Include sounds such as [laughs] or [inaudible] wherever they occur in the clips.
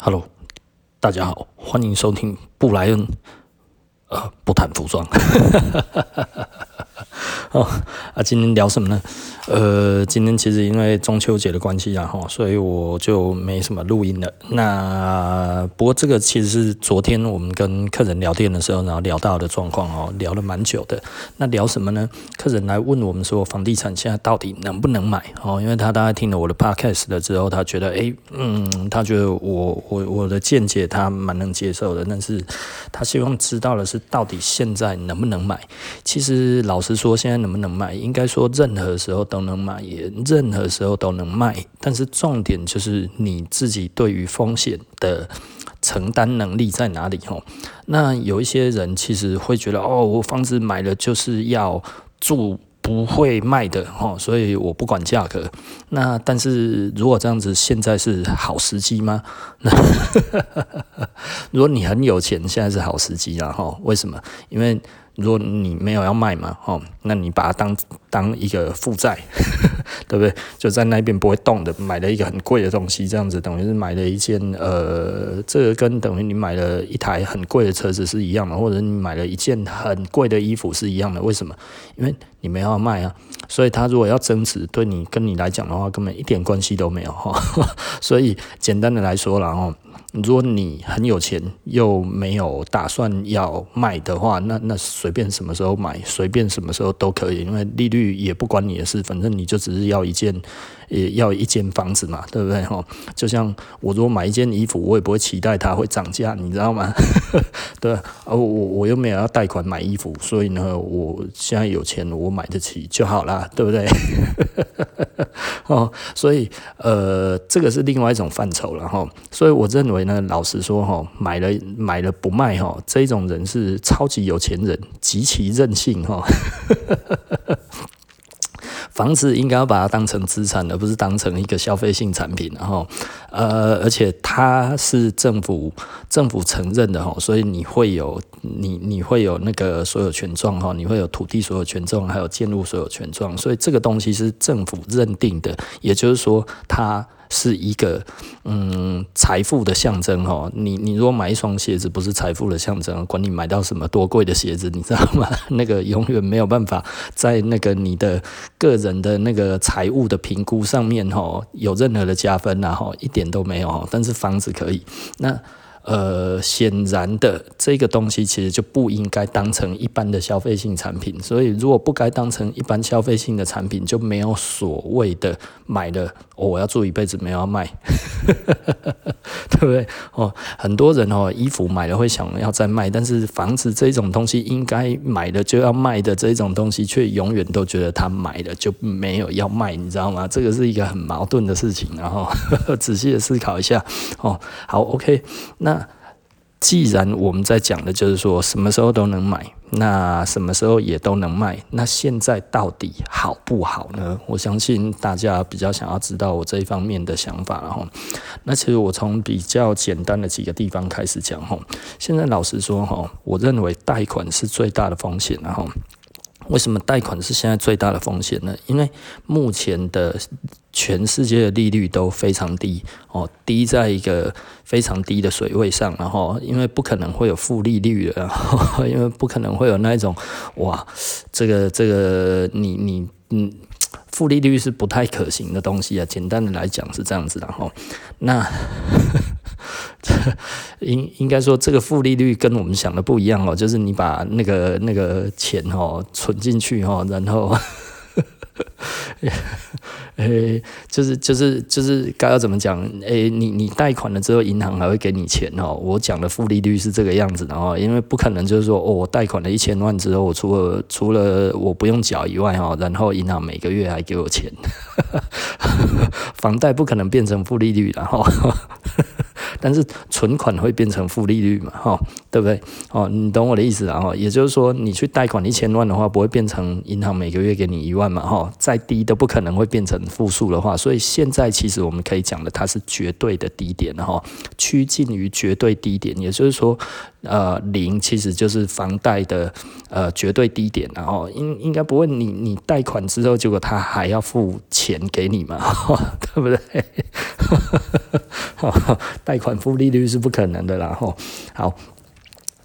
Hello，大家好，欢迎收听布莱恩，呃，不谈服装。[laughs] 哦，啊，今天聊什么呢？呃，今天其实因为中秋节的关系啊，哈，所以我就没什么录音了。那不过这个其实是昨天我们跟客人聊天的时候，然后聊到的状况哦，聊了蛮久的。那聊什么呢？客人来问我们说，房地产现在到底能不能买？哦，因为他大概听了我的 podcast 了之后，他觉得，哎，嗯，他觉得我我我的见解他蛮能接受的，但是他希望知道的是，到底现在能不能买？其实老实说，现在能不能买？应该说任何时候都。能买，也任何时候都能卖，但是重点就是你自己对于风险的承担能力在哪里吼？那有一些人其实会觉得，哦，我房子买了就是要住，不会卖的哦，所以我不管价格。那但是如果这样子，现在是好时机吗？那 [laughs] 如果你很有钱，现在是好时机啊哈？为什么？因为如果你没有要卖嘛，哦，那你把它当当一个负债，[laughs] 对不对？就在那边不会动的，买了一个很贵的东西，这样子等于是买了一件呃，这个跟等于你买了一台很贵的车子是一样的，或者你买了一件很贵的衣服是一样的。为什么？因为你没有要卖啊，所以他如果要增值，对你跟你来讲的话，根本一点关系都没有哈。[laughs] 所以简单的来说，然后。如果你很有钱又没有打算要卖的话，那那随便什么时候买，随便什么时候都可以，因为利率也不关你的事，反正你就只是要一件，也要一间房子嘛，对不对？哈，[laughs] 就像我如果买一件衣服，我也不会期待它会涨价，你知道吗？对，而我我又没有要贷款买衣服，所以呢，我现在有钱，我买得起就好啦，对不对？[laughs] 哦，所以呃，这个是另外一种范畴了哈。所以我认为呢，老实说哈，买了买了不卖哈，这种人是超级有钱人，极其任性哈。[laughs] 房子应该要把它当成资产，而不是当成一个消费性产品。然后，呃，而且它是政府政府承认的哈，所以你会有你你会有那个所有权状哈，你会有土地所有权状，还有建筑所有权状，所以这个东西是政府认定的，也就是说它。是一个嗯财富的象征哦，你你如果买一双鞋子不是财富的象征，管你买到什么多贵的鞋子，你知道吗？[laughs] 那个永远没有办法在那个你的个人的那个财务的评估上面哦有任何的加分然后一点都没有，但是房子可以那。呃，显然的，这个东西其实就不应该当成一般的消费性产品。所以，如果不该当成一般消费性的产品，就没有所谓的买了，我要住一辈子，没有要卖，[laughs] 对不对？哦，很多人哦，衣服买了会想要再卖，但是房子这种东西应该买了就要卖的这种东西，却永远都觉得他买了就没有要卖，你知道吗？这个是一个很矛盾的事情。然后 [laughs] 仔细的思考一下。哦，好，OK，那。既然我们在讲的就是说什么时候都能买，那什么时候也都能卖，那现在到底好不好呢？我相信大家比较想要知道我这一方面的想法，然后，那其实我从比较简单的几个地方开始讲哈。现在老实说哈，我认为贷款是最大的风险，然后。为什么贷款是现在最大的风险呢？因为目前的全世界的利率都非常低哦，低在一个非常低的水位上，然后因为不可能会有负利率的，[laughs] 因为不可能会有那一种哇，这个这个你你嗯。负利率是不太可行的东西啊，简单的来讲是这样子的哈。那 [laughs] 这应应该说这个负利率跟我们想的不一样哦，就是你把那个那个钱哦存进去哦，然后。[laughs] 诶、欸，就是就是就是该要怎么讲？诶、你你贷款了之后，银行还会给你钱哦。我讲的负利率是这个样子的哦，因为不可能就是说，哦，我贷款了一千万之后，我除了除了我不用缴以外哦，然后银行每个月还给我钱，房贷不可能变成负利率的哈。[laughs] 但是存款会变成负利率嘛？哈，对不对？哦，你懂我的意思啊？哈，也就是说，你去贷款一千万的话，不会变成银行每个月给你一万嘛？哈，再低都不可能会变成负数的话，所以现在其实我们可以讲的，它是绝对的低点，哈，趋近于绝对低点。也就是说，呃，零其实就是房贷的呃绝对低点，然后应应该不会你你贷款之后，结果他还要付钱给你嘛，[laughs] 对不对？[laughs] 贷款付利率是不可能的，然后好。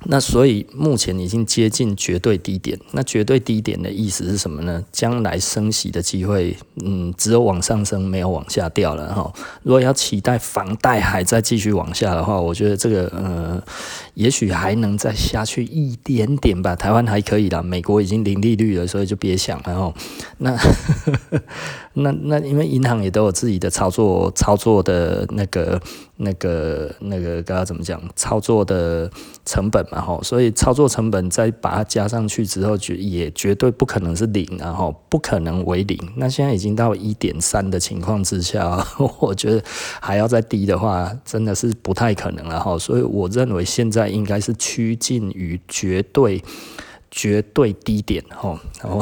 那所以目前已经接近绝对低点。那绝对低点的意思是什么呢？将来升息的机会，嗯，只有往上升，没有往下掉了哈。如果要期待房贷还在继续往下的话，我觉得这个呃，也许还能再下去一点点吧。台湾还可以啦，美国已经零利率了，所以就别想了哦。那那 [laughs] 那，因为银行也都有自己的操作操作的那个。那个那个刚刚怎么讲？操作的成本嘛，吼，所以操作成本再把它加上去之后，绝也绝对不可能是零，然后不可能为零。那现在已经到一点三的情况之下，[laughs] 我觉得还要再低的话，真的是不太可能了，哈。所以我认为现在应该是趋近于绝对绝对低点，吼，然后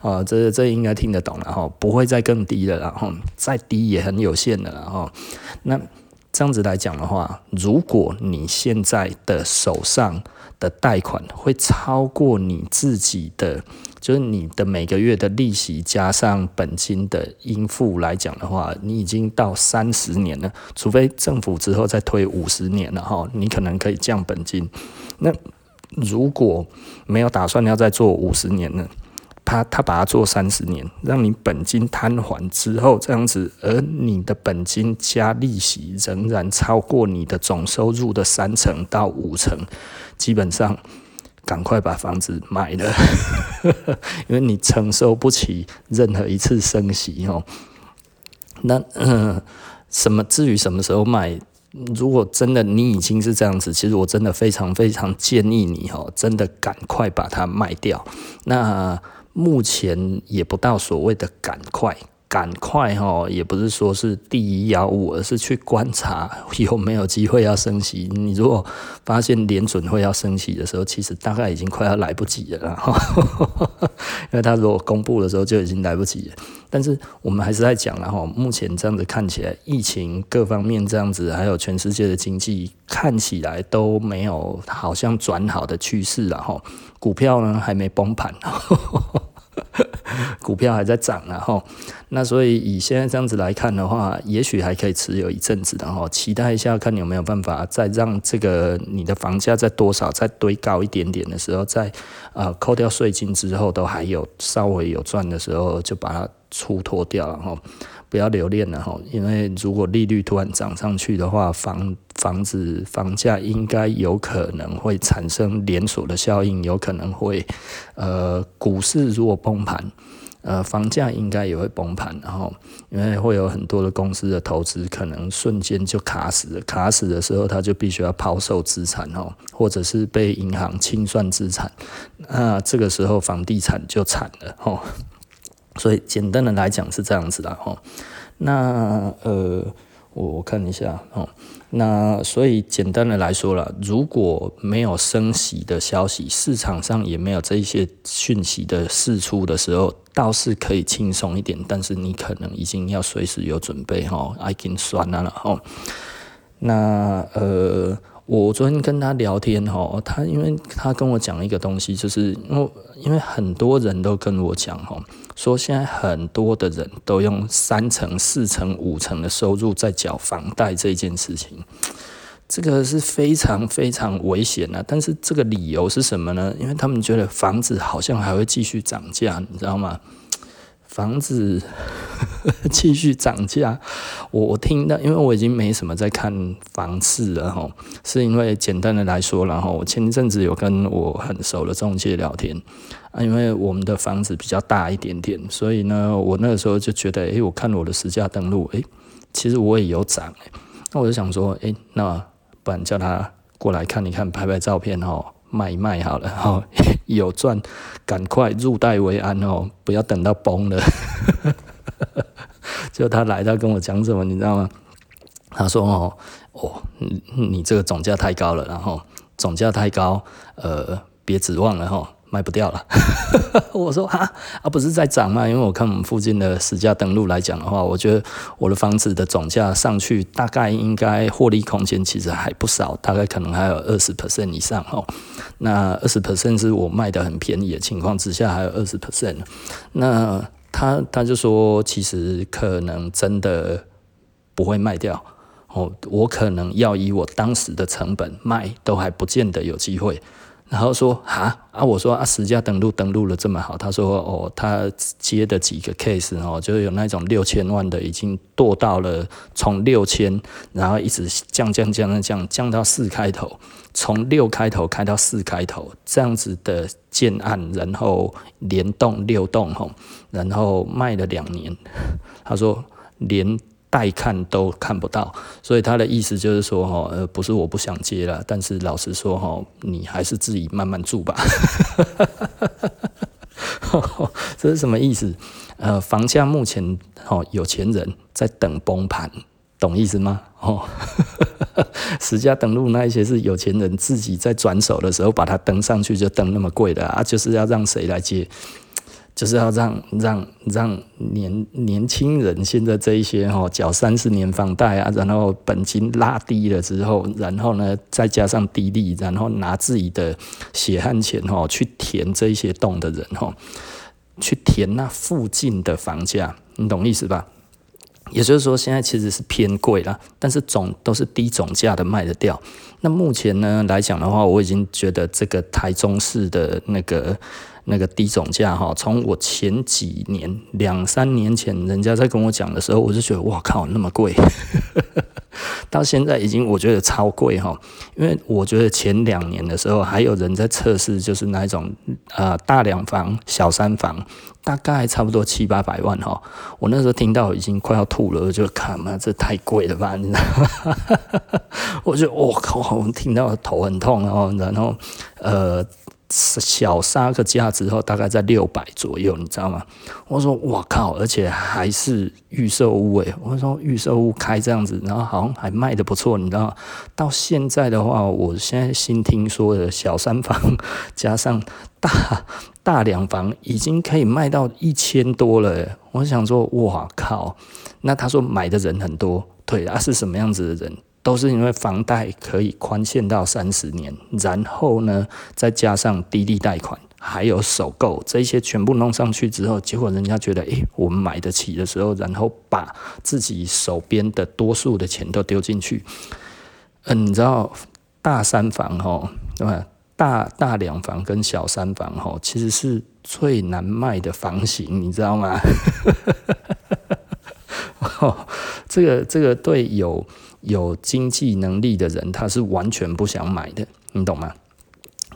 啊，这这应该听得懂了，哈，不会再更低了，然后再低也很有限的，然后那。这样子来讲的话，如果你现在的手上的贷款会超过你自己的，就是你的每个月的利息加上本金的应付来讲的话，你已经到三十年了，除非政府之后再推五十年了哈，你可能可以降本金。那如果没有打算要再做五十年呢？他他把它做三十年，让你本金摊还之后这样子，而你的本金加利息仍然超过你的总收入的三成到五成，基本上赶快把房子卖了，[laughs] 因为你承受不起任何一次升息哦。那嗯，什么至于什么时候卖？如果真的你已经是这样子，其实我真的非常非常建议你哦，真的赶快把它卖掉。那。目前也不到所谓的赶快，赶快哈，也不是说是第一要务，而是去观察有没有机会要升息。你如果发现联准会要升息的时候，其实大概已经快要来不及了哈，[laughs] 因为他如果公布的时候就已经来不及了。但是我们还是在讲了哈，目前这样子看起来，疫情各方面这样子，还有全世界的经济看起来都没有好像转好的趋势了哈，股票呢还没崩盘。[laughs] 股票还在涨，然后那所以以现在这样子来看的话，也许还可以持有一阵子，然后期待一下，看你有没有办法再让这个你的房价在多少再堆高一点点的时候，再呃扣掉税金之后都还有稍微有赚的时候，就把它出脱掉，然后。不要留恋了哈，因为如果利率突然涨上去的话，房房子房价应该有可能会产生连锁的效应，有可能会呃股市如果崩盘，呃房价应该也会崩盘，然后因为会有很多的公司的投资可能瞬间就卡死了，卡死的时候他就必须要抛售资产哦，或者是被银行清算资产，那这个时候房地产就惨了哦。所以简单的来讲是这样子的哈，那呃我我看一下哦，那所以简单的来说了，如果没有升息的消息，市场上也没有这一些讯息的释出的时候，倒是可以轻松一点，但是你可能已经要随时有准备哈，已经算了了哈，那呃。我昨天跟他聊天哈，他因为他跟我讲一个东西，就是因为因为很多人都跟我讲哈，说现在很多的人都用三成、四成、五成的收入在缴房贷这件事情，这个是非常非常危险的。但是这个理由是什么呢？因为他们觉得房子好像还会继续涨价，你知道吗？房子 [laughs] 继续涨价，我我听到，因为我已经没什么在看房市了哈，是因为简单的来说，然后我前一阵子有跟我很熟的中介聊天啊，因为我们的房子比较大一点点，所以呢，我那个时候就觉得，诶，我看我的实价登录，诶，其实我也有涨，那我就想说，诶，那不然叫他过来看一看，拍拍照片哈。卖一卖好了，哈，[laughs] 有赚，赶快入袋为安哦，不要等到崩了。[laughs] 就他来，到跟我讲什么，你知道吗？他说哦，哦，你你这个总价太高了，然后总价太高，呃，别指望了哈，卖不掉了。[laughs] 我说啊啊，不是在涨吗？因为我看我们附近的实价登录来讲的话，我觉得我的房子的总价上去，大概应该获利空间其实还不少，大概可能还有二十 percent 以上哦。那二十 percent 是我卖的很便宜的情况之下，还有二十 percent。那他他就说，其实可能真的不会卖掉哦，我可能要以我当时的成本卖，都还不见得有机会。然后说啊啊，我说啊，十家登录登录了这么好，他说哦，他接的几个 case 哦，就有那种六千万的，已经堕到了从六千，然后一直降降降降降降到四开头，从六开头开到四开头这样子的建案，然后连栋六栋吼，然后卖了两年，他说连。带看都看不到，所以他的意思就是说，哈，呃，不是我不想接了，但是老实说，哈，你还是自己慢慢住吧。[laughs] 这是什么意思？呃，房价目前，哦，有钱人在等崩盘，懂意思吗？哦，[laughs] 实价登录那一些是有钱人自己在转手的时候把它登上去，就登那么贵的啊，就是要让谁来接？就是要让让让年年轻人现在这一些哈缴三十年房贷啊，然后本金拉低了之后，然后呢再加上低利，然后拿自己的血汗钱哈去填这一些洞的人哈，去填那附近的房价，你懂意思吧？也就是说，现在其实是偏贵了，但是总都是低总价的卖得掉。那目前呢来讲的话，我已经觉得这个台中市的那个。那个低总价哈，从我前几年两三年前人家在跟我讲的时候，我就觉得哇靠，那么贵，[laughs] 到现在已经我觉得超贵哈。因为我觉得前两年的时候还有人在测试，就是那一种呃大两房、小三房，大概差不多七八百万哈。我那时候听到已经快要吐了，我就看嘛，这太贵了吧，你知道吗？[laughs] 我就我靠，我听到头很痛哦，然后呃。小杀个价之后，大概在六百左右，你知道吗？我说我靠，而且还是预售屋诶，我说预售屋开这样子，然后好像还卖的不错，你知道吗？到现在的话，我现在新听说的小三房加上大大两房，已经可以卖到一千多了。我想说，哇靠！那他说买的人很多，对，他是什么样子的人？都是因为房贷可以宽限到三十年，然后呢，再加上低利贷款，还有首购，这些全部弄上去之后，结果人家觉得，诶，我们买得起的时候，然后把自己手边的多数的钱都丢进去。嗯，你知道大三房吼，对吧？大大两房跟小三房吼，其实是最难卖的房型，你知道吗？[laughs] 这个这个对有。有经济能力的人，他是完全不想买的，你懂吗？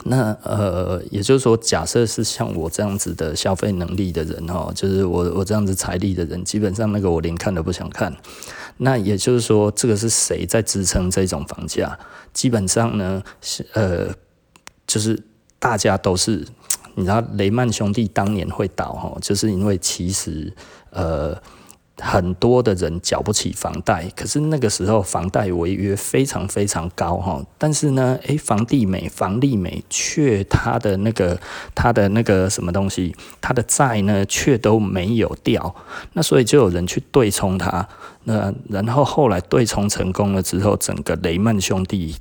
那呃，也就是说，假设是像我这样子的消费能力的人哦，就是我我这样子财力的人，基本上那个我连看都不想看。那也就是说，这个是谁在支撑这种房价？基本上呢，是呃，就是大家都是，你知道雷曼兄弟当年会倒哈，就是因为其实呃。很多的人缴不起房贷，可是那个时候房贷违约非常非常高哈，但是呢，诶，房地美、房利美却它的那个它的那个什么东西，它的债呢却都没有掉，那所以就有人去对冲它，那然后后来对冲成功了之后，整个雷曼兄弟。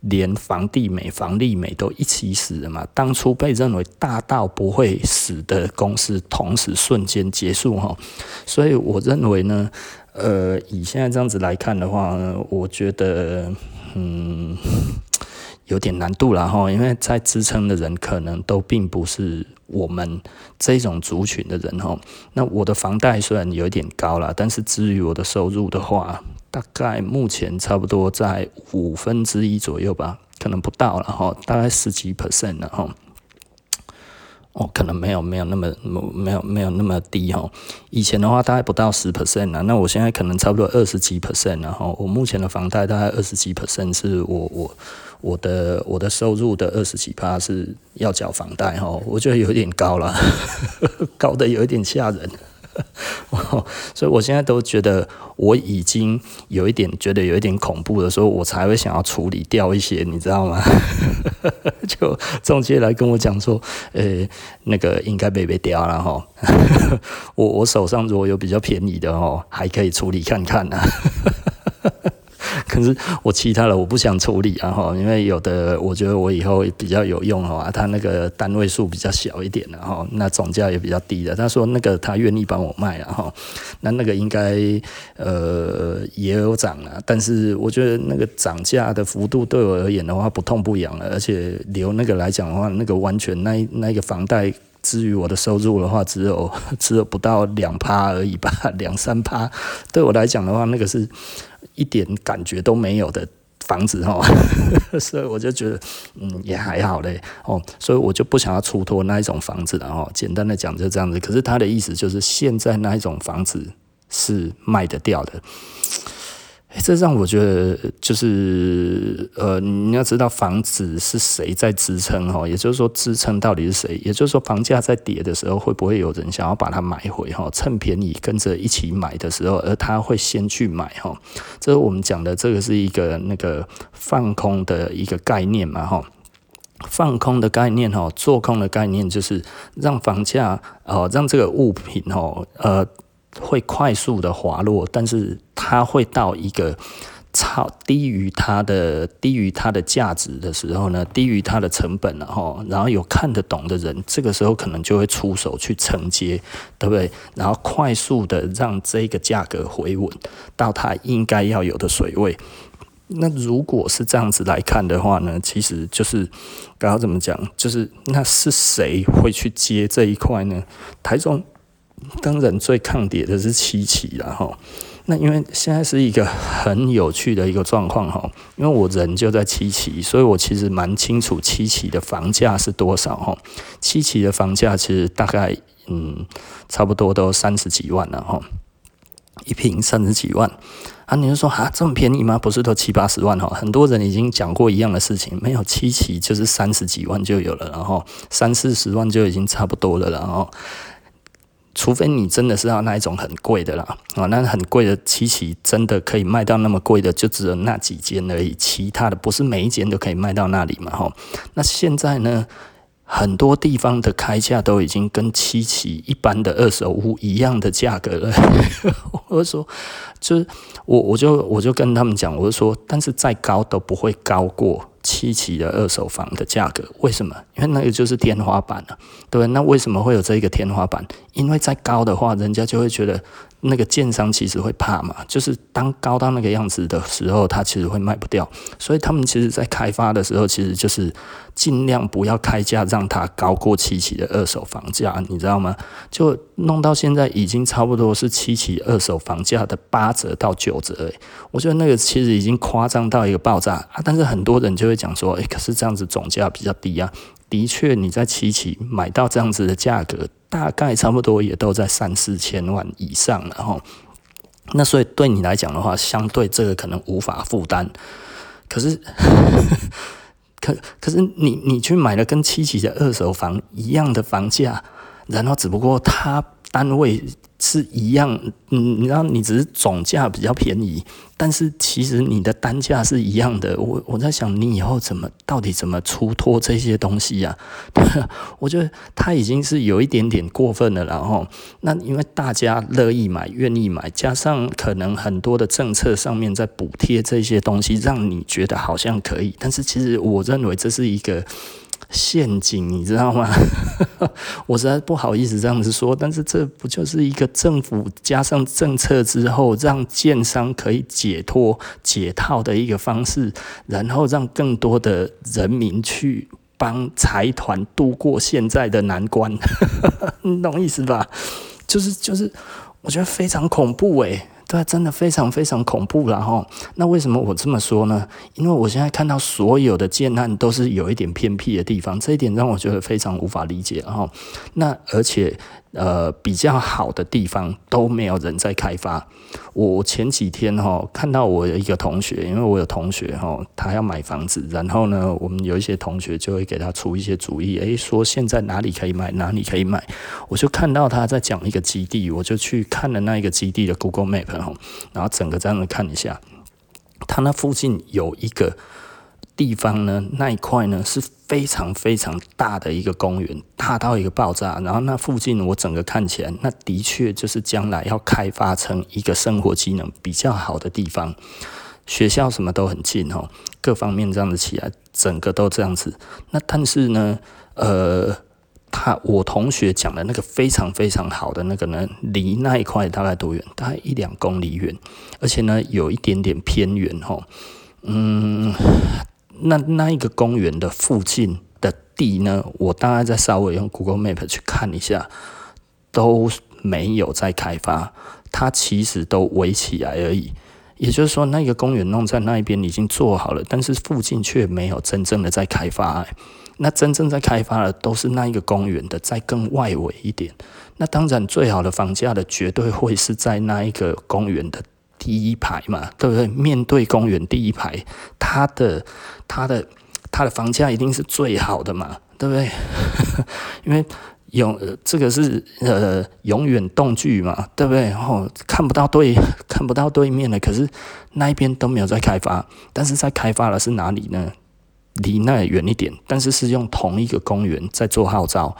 连房地美、房利美都一起死了嘛？当初被认为大到不会死的公司，同时瞬间结束哈。所以我认为呢，呃，以现在这样子来看的话，我觉得嗯有点难度了哈。因为在支撑的人可能都并不是我们这种族群的人哈。那我的房贷虽然有点高了，但是至于我的收入的话，大概目前差不多在五分之一左右吧，可能不到了哈，大概十几 percent 了哈。哦，可能没有没有那么没有没有那么低哈。以前的话大概不到十 percent 了，那我现在可能差不多二十几 percent 了哈。我目前的房贷大概二十几 percent 是我我我的我的收入的二十几趴是要缴房贷哈，我觉得有点高了，[laughs] 高的有一点吓人。[laughs] 所以我现在都觉得我已经有一点觉得有一点恐怖的时候，我才会想要处理掉一些，你知道吗？[laughs] 就中介来跟我讲说，呃、那个应该被被掉了哈。我我手上如果有比较便宜的哦，还可以处理看看呢、啊。[laughs] 可是我其他的我不想处理啊哈，因为有的我觉得我以后比较有用哦，他那个单位数比较小一点的哈，那总价也比较低的。他说那个他愿意帮我卖啊哈，那那个应该呃也有涨了，但是我觉得那个涨价的幅度对我而言的话不痛不痒了，而且留那个来讲的话，那个完全那那个房贷至于我的收入的话，只有只有不到两趴而已吧，两三趴，对我来讲的话，那个是。一点感觉都没有的房子哦，[laughs] 所以我就觉得嗯也还好嘞哦，所以我就不想要出脱那一种房子了哦。简单的讲就这样子，可是他的意思就是现在那一种房子是卖得掉的。这让我觉得就是呃，你要知道房子是谁在支撑哈，也就是说支撑到底是谁？也就是说房价在跌的时候，会不会有人想要把它买回哈？趁便宜跟着一起买的时候，而他会先去买哈。这是我们讲的这个是一个那个放空的一个概念嘛哈。放空的概念哈，做空的概念就是让房价哦，让这个物品哦呃。会快速的滑落，但是它会到一个超低于它的低于它的价值的时候呢，低于它的成本，然后然后有看得懂的人，这个时候可能就会出手去承接，对不对？然后快速的让这个价格回稳到它应该要有的水位。那如果是这样子来看的话呢，其实就是刚刚怎么讲，就是那是谁会去接这一块呢？台中。当然，最抗跌的是七期了哈。那因为现在是一个很有趣的一个状况哈，因为我人就在七期，所以我其实蛮清楚七期的房价是多少哈。七期的房价其实大概嗯，差不多都三十几万了哈，一平三十几万啊。你就说啊，这么便宜吗？不是都七八十万哈？很多人已经讲过一样的事情，没有七期就是三十几万就有了，然后三四十万就已经差不多了，然后。除非你真的是要那一种很贵的啦，啊，那很贵的七期真的可以卖到那么贵的，就只有那几间而已，其他的不是每一间都可以卖到那里嘛，哈。那现在呢，很多地方的开价都已经跟七期一般的二手屋一样的价格了。[laughs] 我就说，就是我我就我就跟他们讲，我就说，但是再高都不会高过。七期的二手房的价格，为什么？因为那个就是天花板了，对不对？那为什么会有这一个天花板？因为再高的话，人家就会觉得。那个建商其实会怕嘛，就是当高到那个样子的时候，他其实会卖不掉，所以他们其实在开发的时候，其实就是尽量不要开价让它高过七期的二手房价，你知道吗？就弄到现在已经差不多是七期二手房价的八折到九折，欸，我觉得那个其实已经夸张到一个爆炸啊！但是很多人就会讲说，哎，可是这样子总价比较低啊。的确，你在七期买到这样子的价格，大概差不多也都在三四千万以上了哈。那所以对你来讲的话，相对这个可能无法负担。可是，[laughs] 可可是你你去买了跟七期的二手房一样的房价，然后只不过它单位。是一样，嗯，你知道，你只是总价比较便宜，但是其实你的单价是一样的。我我在想，你以后怎么到底怎么出脱这些东西呀？[laughs] 我觉得他已经是有一点点过分了，然后那因为大家乐意买、愿意买，加上可能很多的政策上面在补贴这些东西，让你觉得好像可以，但是其实我认为这是一个。陷阱，你知道吗？[laughs] 我实在不好意思这样子说，但是这不就是一个政府加上政策之后，让建商可以解脱解套的一个方式，然后让更多的人民去帮财团度过现在的难关，[laughs] 你懂意思吧？就是就是，我觉得非常恐怖诶。对，真的非常非常恐怖了哈。那为什么我这么说呢？因为我现在看到所有的建案都是有一点偏僻的地方，这一点让我觉得非常无法理解哈。那而且呃比较好的地方都没有人在开发。我前几天哈看到我有一个同学，因为我有同学哈，他要买房子，然后呢，我们有一些同学就会给他出一些主意，诶，说现在哪里可以买，哪里可以买。我就看到他在讲一个基地，我就去看了那一个基地的 Google Map 哈，然后整个这样子看一下，他那附近有一个。地方呢，那一块呢是非常非常大的一个公园，大到一个爆炸。然后那附近我整个看起来，那的确就是将来要开发成一个生活机能比较好的地方，学校什么都很近哦，各方面这样子起来，整个都这样子。那但是呢，呃，他我同学讲的那个非常非常好的那个呢，离那一块大概多远？大概一两公里远，而且呢有一点点偏远哦，嗯。那那一个公园的附近的地呢，我大概再稍微用 Google Map 去看一下，都没有在开发，它其实都围起来而已。也就是说，那个公园弄在那一边已经做好了，但是附近却没有真正的在开发。那真正在开发的都是那一个公园的，再更外围一点。那当然，最好的房价的绝对会是在那一个公园的。第一排嘛，对不对？面对公园第一排，它的、它的、它的房价一定是最好的嘛，对不对？[laughs] 因为永、这个是呃永远栋距嘛，对不对？然后看不到对 [laughs] 看不到对面的，可是那一边都没有在开发，但是在开发的是哪里呢？离那远一点，但是是用同一个公园在做号召。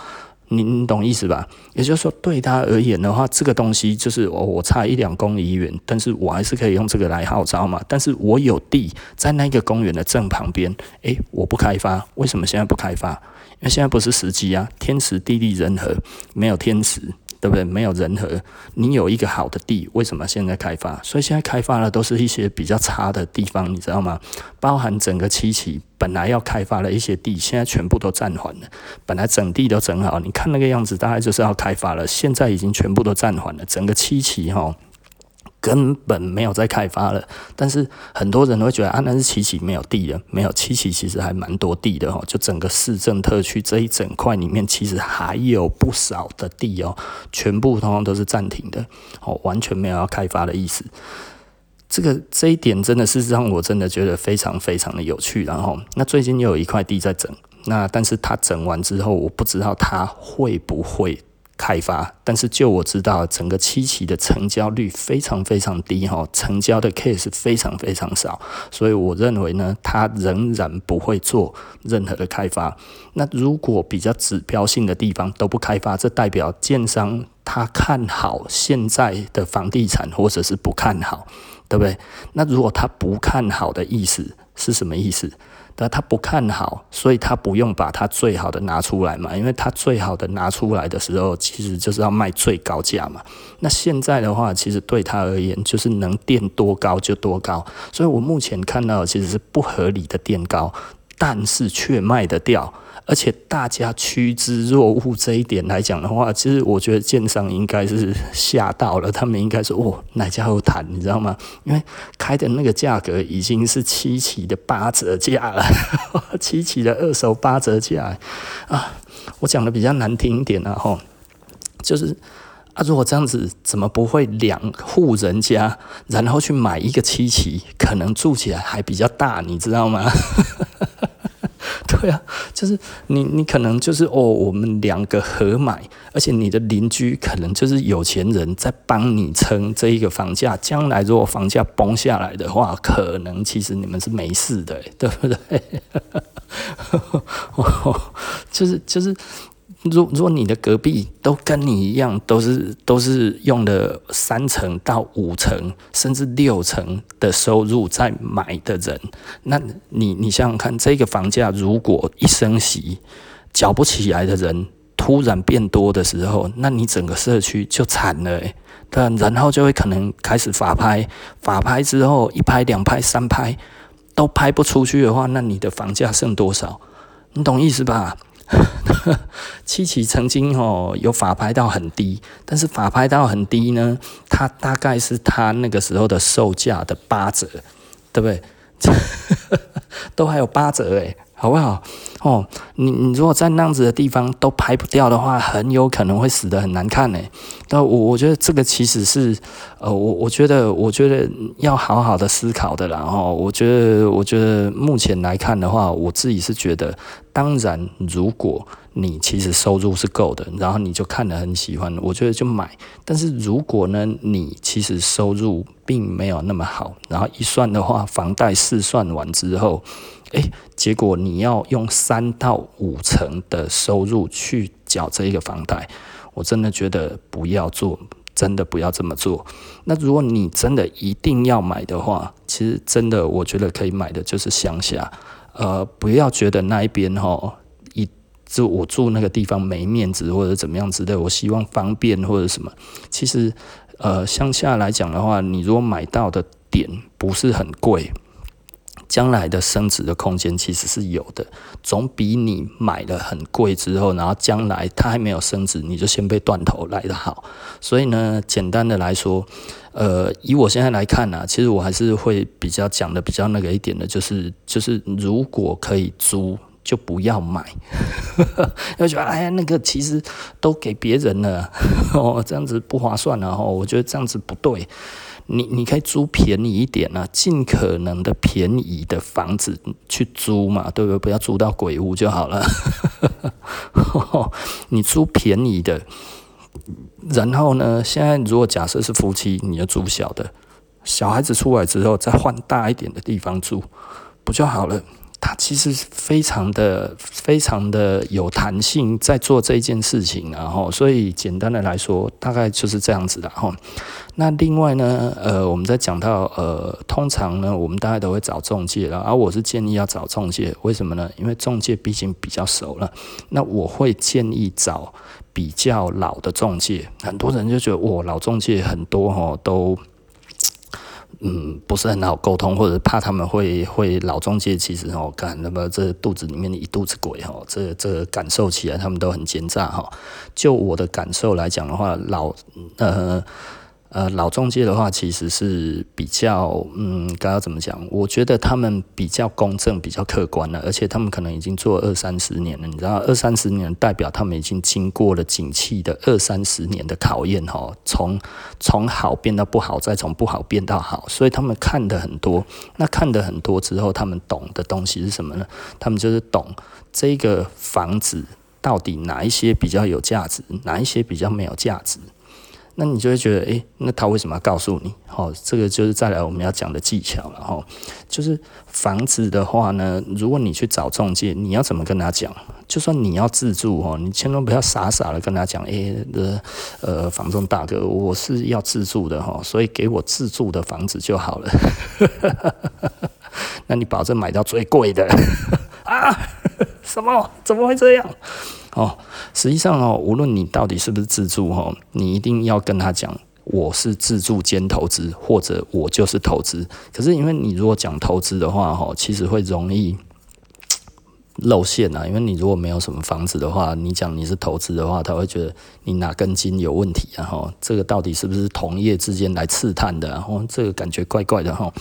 你你懂意思吧？也就是说，对他而言的话，这个东西就是我我差一两公里远，但是我还是可以用这个来号召嘛。但是我有地在那个公园的正旁边，诶，我不开发，为什么现在不开发？因为现在不是时机啊，天时地利人和，没有天时。对不对？没有人和，你有一个好的地，为什么现在开发？所以现在开发的都是一些比较差的地方，你知道吗？包含整个七期本来要开发的一些地，现在全部都暂缓了。本来整地都整好，你看那个样子，大概就是要开发了，现在已经全部都暂缓了。整个七期哈。根本没有在开发了，但是很多人都会觉得啊，那是七期没有地了，没有七期其实还蛮多地的哦，就整个市政特区这一整块里面，其实还有不少的地哦，全部通通都是暂停的哦，完全没有要开发的意思。这个这一点真的是让我真的觉得非常非常的有趣。然后，那最近又有一块地在整，那但是它整完之后，我不知道它会不会。开发，但是就我知道，整个七期的成交率非常非常低哈，成交的 case 非常非常少，所以我认为呢，它仍然不会做任何的开发。那如果比较指标性的地方都不开发，这代表建商他看好现在的房地产，或者是不看好，对不对？那如果他不看好的意思是什么意思？但他不看好，所以他不用把他最好的拿出来嘛，因为他最好的拿出来的时候，其实就是要卖最高价嘛。那现在的话，其实对他而言，就是能垫多高就多高。所以我目前看到的其实是不合理的垫高，但是却卖得掉。而且大家趋之若鹜这一点来讲的话，其实我觉得建商应该是吓到了，他们应该说哦，哪家有谈，你知道吗？因为开的那个价格已经是七期的八折价了，[laughs] 七期的二手八折价啊！我讲的比较难听一点啊，吼，就是啊，如果这样子，怎么不会两户人家，然后去买一个七期，可能住起来还比较大，你知道吗？[laughs] 对啊，就是你，你可能就是哦，我们两个合买，而且你的邻居可能就是有钱人在帮你撑这一个房价。将来如果房价崩下来的话，可能其实你们是没事的，对不对？就 [laughs] 是就是。如如果你的隔壁都跟你一样，都是都是用了三成到五成，甚至六成的收入在买的人，那你你想想看，这个房价如果一升息，缴不起来的人突然变多的时候，那你整个社区就惨了，欸，对，然后就会可能开始法拍，法拍之后一拍两拍三拍都拍不出去的话，那你的房价剩多少？你懂意思吧？[laughs] 七期曾经哦有法拍到很低，但是法拍到很低呢，它大概是它那个时候的售价的八折，对不对？[laughs] 都还有八折诶，好不好？哦，你你如果在那样子的地方都排不掉的话，很有可能会死得很难看呢。但我我觉得这个其实是，呃，我我觉得我觉得要好好的思考的啦。哦，我觉得我觉得目前来看的话，我自己是觉得，当然如果你其实收入是够的，然后你就看得很喜欢，我觉得就买。但是如果呢，你其实收入并没有那么好，然后一算的话，房贷试算完之后。诶，结果你要用三到五成的收入去缴这一个房贷，我真的觉得不要做，真的不要这么做。那如果你真的一定要买的话，其实真的我觉得可以买的就是乡下，呃，不要觉得那一边哈，一就我住那个地方没面子或者怎么样之类，我希望方便或者什么。其实，呃，乡下来讲的话，你如果买到的点不是很贵。将来的升值的空间其实是有的，总比你买了很贵之后，然后将来它还没有升值，你就先被断头来的好。所以呢，简单的来说，呃，以我现在来看呢、啊，其实我还是会比较讲的比较那个一点的，就是就是如果可以租，就不要买。[laughs] 要觉得哎呀，那个其实都给别人了，[laughs] 哦，这样子不划算了，哦，我觉得这样子不对。你你可以租便宜一点啊，尽可能的便宜的房子去租嘛，对不对？不要租到鬼屋就好了。[laughs] 你租便宜的，然后呢，现在如果假设是夫妻，你要租小的，小孩子出来之后再换大一点的地方住，不就好了？他其实非常的、非常的有弹性，在做这件事情，然后，所以简单的来说，大概就是这样子的哈。那另外呢，呃，我们在讲到呃，通常呢，我们大概都会找中介了，而我是建议要找中介，为什么呢？因为中介毕竟比较熟了。那我会建议找比较老的中介，很多人就觉得哇，老中介很多哈，都。嗯，不是很好沟通，或者怕他们会会老中介，其实哦，干那么这肚子里面一肚子鬼哦，这这感受起来他们都很奸诈哈。就我的感受来讲的话，老呃。呃，老中介的话，其实是比较，嗯，该要怎么讲？我觉得他们比较公正，比较客观了，而且他们可能已经做二三十年了。你知道，二三十年代表他们已经经过了景气的二三十年的考验，哈，从从好变到不好，再从不好变到好，所以他们看的很多。那看的很多之后，他们懂的东西是什么呢？他们就是懂这个房子到底哪一些比较有价值，哪一些比较没有价值。那你就会觉得，诶，那他为什么要告诉你？好，这个就是再来我们要讲的技巧了哈。就是房子的话呢，如果你去找中介，你要怎么跟他讲？就算你要自住哦，你千万不要傻傻的跟他讲，诶，呃，房仲大哥，我是要自住的哈，所以给我自住的房子就好了。[laughs] 那你保证买到最贵的 [laughs] 啊？什么？怎么会这样？哦，实际上哦，无论你到底是不是自住哦，你一定要跟他讲，我是自住兼投资，或者我就是投资。可是因为你如果讲投资的话，哈，其实会容易露馅啊。因为你如果没有什么房子的话，你讲你是投资的话，他会觉得你哪根筋有问题啊？哈，这个到底是不是同业之间来刺探的？然后这个感觉怪怪的哈。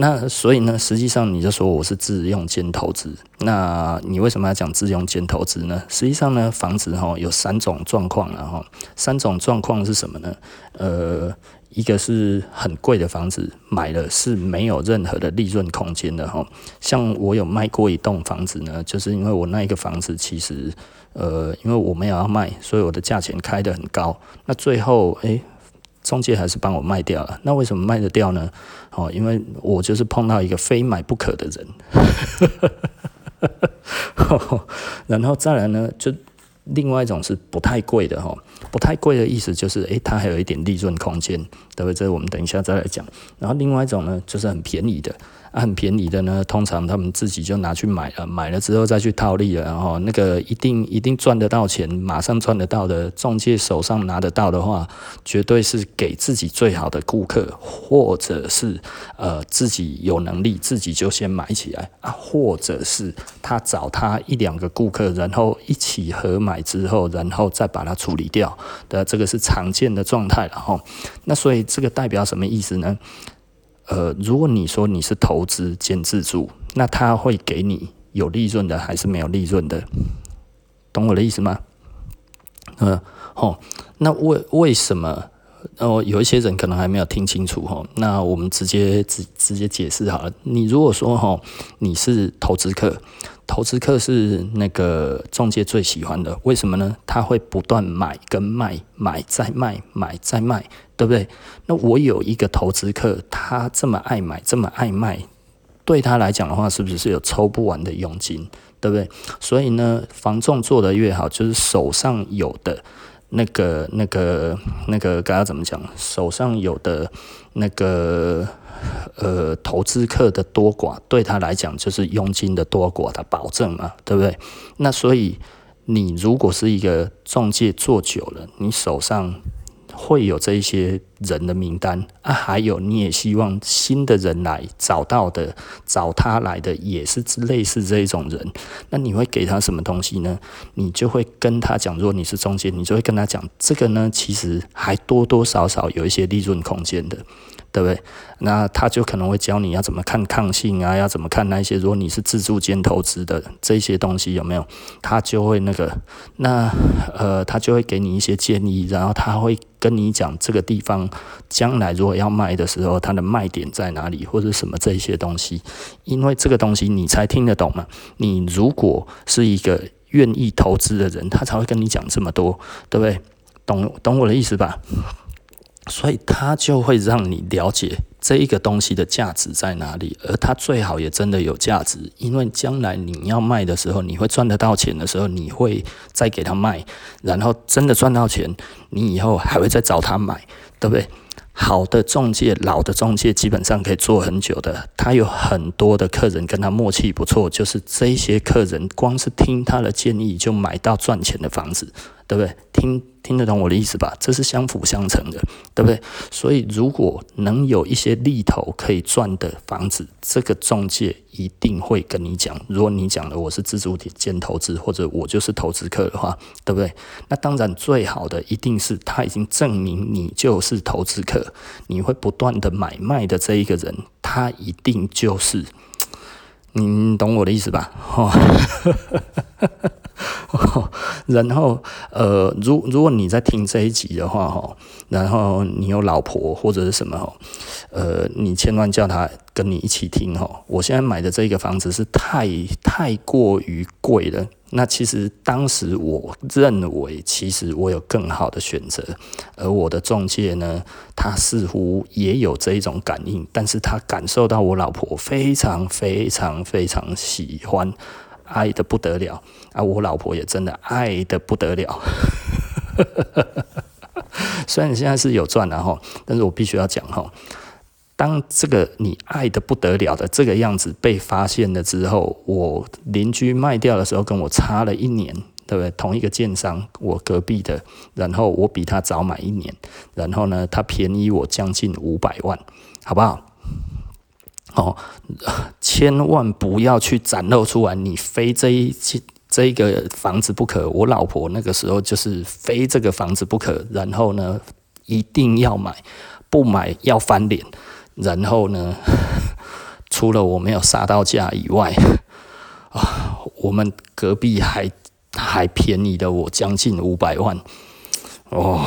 那所以呢，实际上你就说我是自用兼投资。那你为什么要讲自用兼投资呢？实际上呢，房子哈有三种状况了哈。三种状况是什么呢？呃，一个是很贵的房子，买了是没有任何的利润空间的哈。像我有卖过一栋房子呢，就是因为我那一个房子其实呃，因为我没有要卖，所以我的价钱开得很高。那最后诶。中介还是帮我卖掉了，那为什么卖得掉呢？哦，因为我就是碰到一个非买不可的人，[laughs] 然后再来呢，就另外一种是不太贵的哈，不太贵的意思就是，诶，它还有一点利润空间，对不对？这我们等一下再来讲。然后另外一种呢，就是很便宜的。啊、很便宜的呢，通常他们自己就拿去买了，买了之后再去套利了，然后那个一定一定赚得到钱，马上赚得到的，中介手上拿得到的话，绝对是给自己最好的顾客，或者是呃自己有能力自己就先买起来啊，或者是他找他一两个顾客，然后一起合买之后，然后再把它处理掉的，这个是常见的状态了哈。那所以这个代表什么意思呢？呃，如果你说你是投资兼自住，那他会给你有利润的还是没有利润的？懂我的意思吗？呃，哦，那为为什么？哦，有一些人可能还没有听清楚哈。那我们直接直直接解释好了。你如果说哈，你是投资客，投资客是那个中介最喜欢的，为什么呢？他会不断买跟卖，买再卖，买再卖，对不对？那我有一个投资客，他这么爱买，这么爱卖，对他来讲的话，是不是有抽不完的佣金，对不对？所以呢，房仲做得越好，就是手上有的。那个、那个、那个，该要怎么讲？手上有的那个呃，投资客的多寡，对他来讲就是佣金的多寡的保证嘛，对不对？那所以你如果是一个中介做久了，你手上。会有这一些人的名单啊，还有你也希望新的人来找到的，找他来的也是类似这一种人，那你会给他什么东西呢？你就会跟他讲，如果你是中介，你就会跟他讲，这个呢，其实还多多少少有一些利润空间的。对不对？那他就可能会教你要怎么看抗性啊，要怎么看那些。如果你是自助间投资的这些东西有没有？他就会那个，那呃，他就会给你一些建议，然后他会跟你讲这个地方将来如果要卖的时候，它的卖点在哪里，或者什么这些东西。因为这个东西你才听得懂嘛。你如果是一个愿意投资的人，他才会跟你讲这么多，对不对？懂懂我的意思吧？所以他就会让你了解这一个东西的价值在哪里，而它最好也真的有价值，因为将来你要卖的时候，你会赚得到钱的时候，你会再给他卖，然后真的赚到钱，你以后还会再找他买，对不对？好的中介，老的中介基本上可以做很久的，他有很多的客人跟他默契不错，就是这些客人光是听他的建议就买到赚钱的房子，对不对？听。听得懂我的意思吧？这是相辅相成的，对不对？所以如果能有一些利头可以赚的房子，这个中介一定会跟你讲。如果你讲的我是自住兼投资，或者我就是投资客的话，对不对？那当然最好的一定是他已经证明你就是投资客，你会不断的买卖的这一个人，他一定就是。你懂我的意思吧？哦。[laughs] 然后，呃，如如果你在听这一集的话，哈，然后你有老婆或者是什么，呃，你千万叫他跟你一起听，哈。我现在买的这个房子是太太过于贵了。那其实当时我认为，其实我有更好的选择，而我的中介呢，他似乎也有这一种感应，但是他感受到我老婆非常非常非常喜欢。爱得不得了啊！我老婆也真的爱得不得了。[laughs] 虽然你现在是有赚了哈，但是我必须要讲哈，当这个你爱得不得了的这个样子被发现了之后，我邻居卖掉的时候跟我差了一年，对不对？同一个建商，我隔壁的，然后我比他早买一年，然后呢，他便宜我将近五百万，好不好？哦，千万不要去展露出来，你非这一这个房子不可。我老婆那个时候就是非这个房子不可，然后呢，一定要买，不买要翻脸。然后呢，[laughs] 除了我没有杀到价以外，啊，[laughs] 我们隔壁还还便宜了我将近五百万。哦，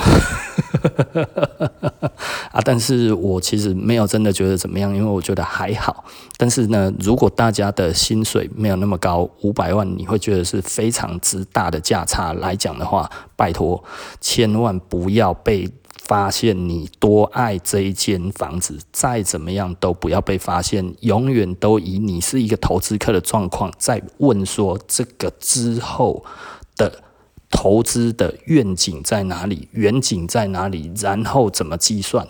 [laughs] 啊！但是我其实没有真的觉得怎么样，因为我觉得还好。但是呢，如果大家的薪水没有那么高，五百万你会觉得是非常之大的价差来讲的话，拜托，千万不要被发现你多爱这一间房子，再怎么样都不要被发现，永远都以你是一个投资客的状况在问说这个之后的。投资的愿景在哪里？远景在哪里？然后怎么计算？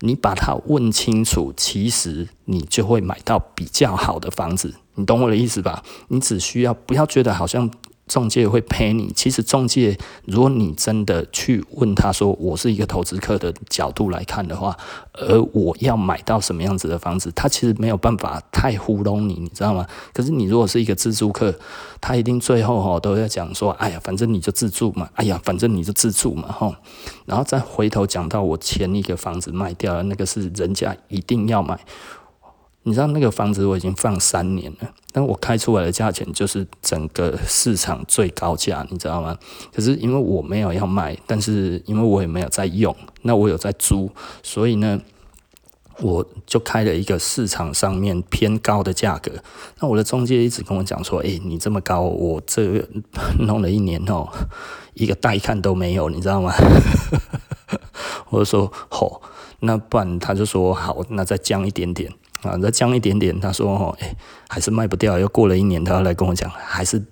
你把它问清楚，其实你就会买到比较好的房子。你懂我的意思吧？你只需要不要觉得好像。中介会陪你，其实中介，如果你真的去问他说，我是一个投资客的角度来看的话，而我要买到什么样子的房子，他其实没有办法太糊弄你，你知道吗？可是你如果是一个自住客，他一定最后哈都在讲说，哎呀，反正你就自住嘛，哎呀，反正你就自住嘛，哈，然后再回头讲到我前一个房子卖掉了，那个是人家一定要买。你知道那个房子我已经放三年了，但我开出来的价钱就是整个市场最高价，你知道吗？可是因为我没有要卖，但是因为我也没有在用，那我有在租，所以呢。我就开了一个市场上面偏高的价格，那我的中介一直跟我讲说，诶、你这么高，我这 [laughs] 弄了一年哦，一个带看都没有，你知道吗？[laughs] 我就说，吼，那不然他就说好，那再降一点点啊，再降一点点。他说，诶、欸，还是卖不掉，又过了一年，他要来跟我讲，还是。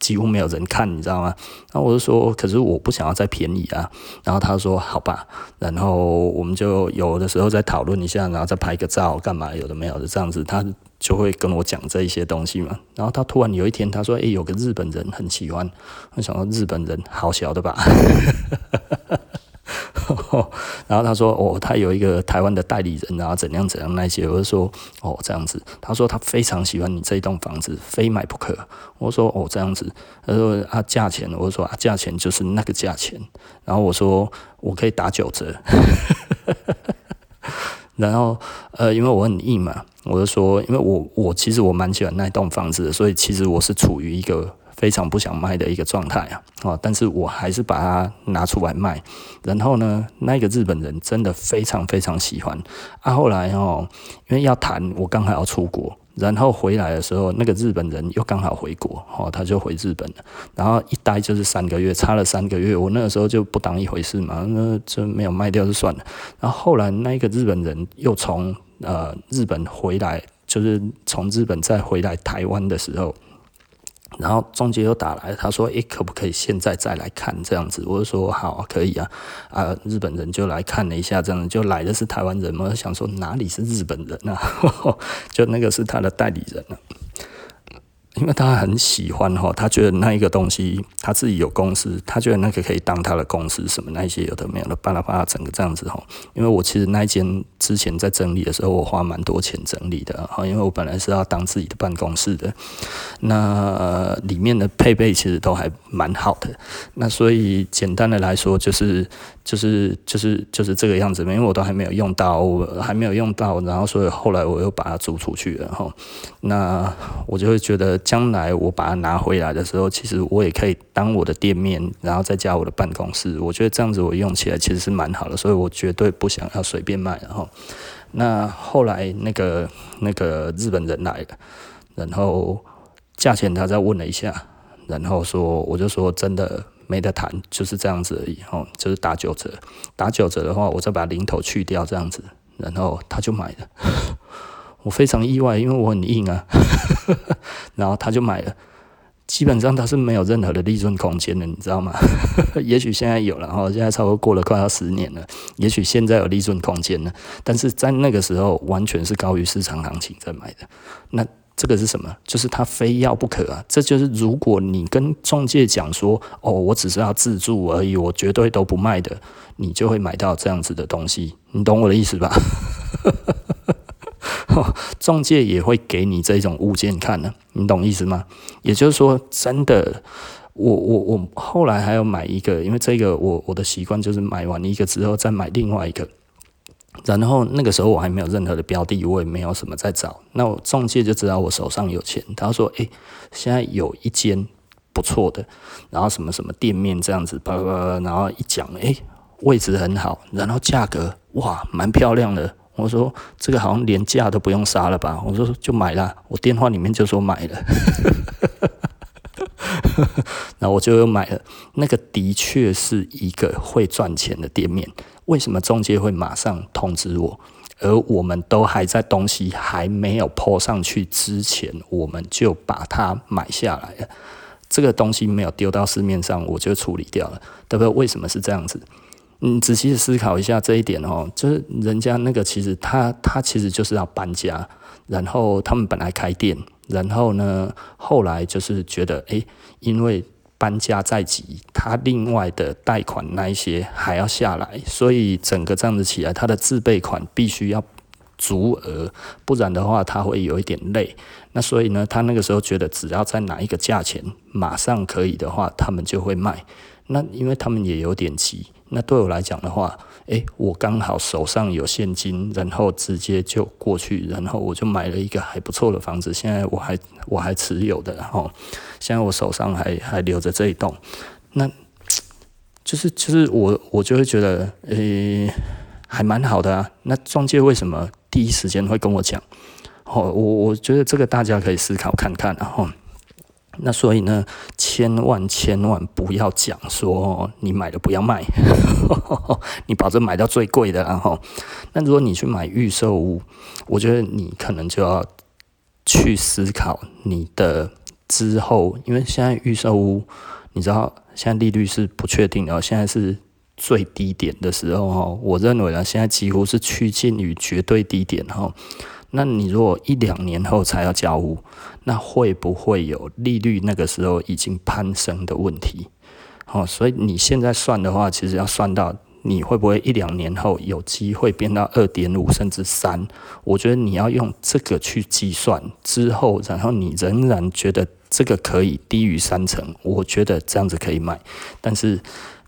几乎没有人看，你知道吗？然后我就说，可是我不想要再便宜啊。然后他说，好吧。然后我们就有的时候再讨论一下，然后再拍个照，干嘛？有的没有的这样子，他就会跟我讲这一些东西嘛。然后他突然有一天，他说，诶，有个日本人很喜欢。我想说，日本人好小的吧？[laughs] 然后他说：“哦，他有一个台湾的代理人，然后怎样怎样那些。”我就说：“哦，这样子。”他说：“他非常喜欢你这一栋房子，非买不可。”我说：“哦，这样子。”他说：“啊，价钱？”我说：“啊，价钱就是那个价钱。”然后我说：“我可以打九折。[laughs] ”然后呃，因为我很硬嘛，我就说：“因为我我其实我蛮喜欢那栋房子的，所以其实我是处于一个。”非常不想卖的一个状态啊，哦，但是我还是把它拿出来卖。然后呢，那个日本人真的非常非常喜欢啊。后来哦，因为要谈，我刚好要出国，然后回来的时候，那个日本人又刚好回国，哦，他就回日本了。然后一待就是三个月，差了三个月，我那个时候就不当一回事嘛，那就没有卖掉就算了。然后后来那个日本人又从呃日本回来，就是从日本再回来台湾的时候。然后中介又打来，他说：“诶，可不可以现在再来看这样子？”我就说：“好，可以啊。”啊，日本人就来看了一下，这样就来的是台湾人嘛，想说哪里是日本人啊？[laughs] 就那个是他的代理人啊。因为他很喜欢哈，他觉得那一个东西他自己有公司，他觉得那个可以当他的公司，什么那些有的没有的，巴拉巴拉整个这样子哈。因为我其实那一间之前在整理的时候，我花蛮多钱整理的哈，因为我本来是要当自己的办公室的，那里面的配备其实都还蛮好的，那所以简单的来说就是。就是就是就是这个样子嘛，因为我都还没有用到，我还没有用到，然后所以后来我又把它租出去了哈。那我就会觉得，将来我把它拿回来的时候，其实我也可以当我的店面，然后再加我的办公室。我觉得这样子我用起来其实是蛮好的，所以我绝对不想要随便卖。然后，那后来那个那个日本人来了，然后价钱他再问了一下，然后说我就说真的。没得谈，就是这样子而已，哦，就是打九折，打九折的话，我再把零头去掉，这样子，然后他就买了，[laughs] 我非常意外，因为我很硬啊，[laughs] 然后他就买了，基本上他是没有任何的利润空间的，你知道吗？[laughs] 也许现在有了，哈，现在差不多过了快要十年了，也许现在有利润空间了，但是在那个时候完全是高于市场行情在买的，那。这个是什么？就是他非要不可啊！这就是如果你跟中介讲说：“哦，我只是要自住而已，我绝对都不卖的。”你就会买到这样子的东西，你懂我的意思吧？[laughs] 中介也会给你这种物件看呢，你懂意思吗？也就是说，真的，我我我后来还要买一个，因为这个我我的习惯就是买完一个之后再买另外一个。然后那个时候我还没有任何的标的，我也没有什么在找。那我中介就知道我手上有钱，他说：“诶，现在有一间不错的，然后什么什么店面这样子，叭叭，然后一讲，诶，位置很好，然后价格哇，蛮漂亮的。”我说：“这个好像连价都不用杀了吧？”我说：“就买了。”我电话里面就说买了，然后我就又买了。那个的确是一个会赚钱的店面。为什么中介会马上通知我？而我们都还在东西还没有 po 上去之前，我们就把它买下来了。这个东西没有丢到市面上，我就处理掉了，对不对？为什么是这样子？你仔细思考一下这一点哦，就是人家那个其实他他其实就是要搬家，然后他们本来开店，然后呢，后来就是觉得诶，因为。搬家在即，他另外的贷款那一些还要下来，所以整个这样子起来，他的自备款必须要足额，不然的话他会有一点累。那所以呢，他那个时候觉得只要在哪一个价钱马上可以的话，他们就会卖。那因为他们也有点急。那对我来讲的话，诶，我刚好手上有现金，然后直接就过去，然后我就买了一个还不错的房子。现在我还我还持有的，然后现在我手上还还留着这一栋。那就是就是我我就会觉得，诶，还蛮好的啊。那中介为什么第一时间会跟我讲？哦，我我觉得这个大家可以思考看看，然后。那所以呢，千万千万不要讲说你买的不要卖，[laughs] 你保证买到最贵的。然后，那如果你去买预售屋，我觉得你可能就要去思考你的之后，因为现在预售屋，你知道现在利率是不确定的，现在是最低点的时候哈。我认为呢，现在几乎是趋近于绝对低点哈。那你如果一两年后才要交屋，那会不会有利率那个时候已经攀升的问题？哦，所以你现在算的话，其实要算到你会不会一两年后有机会变到二点五甚至三？我觉得你要用这个去计算之后，然后你仍然觉得这个可以低于三成，我觉得这样子可以买。但是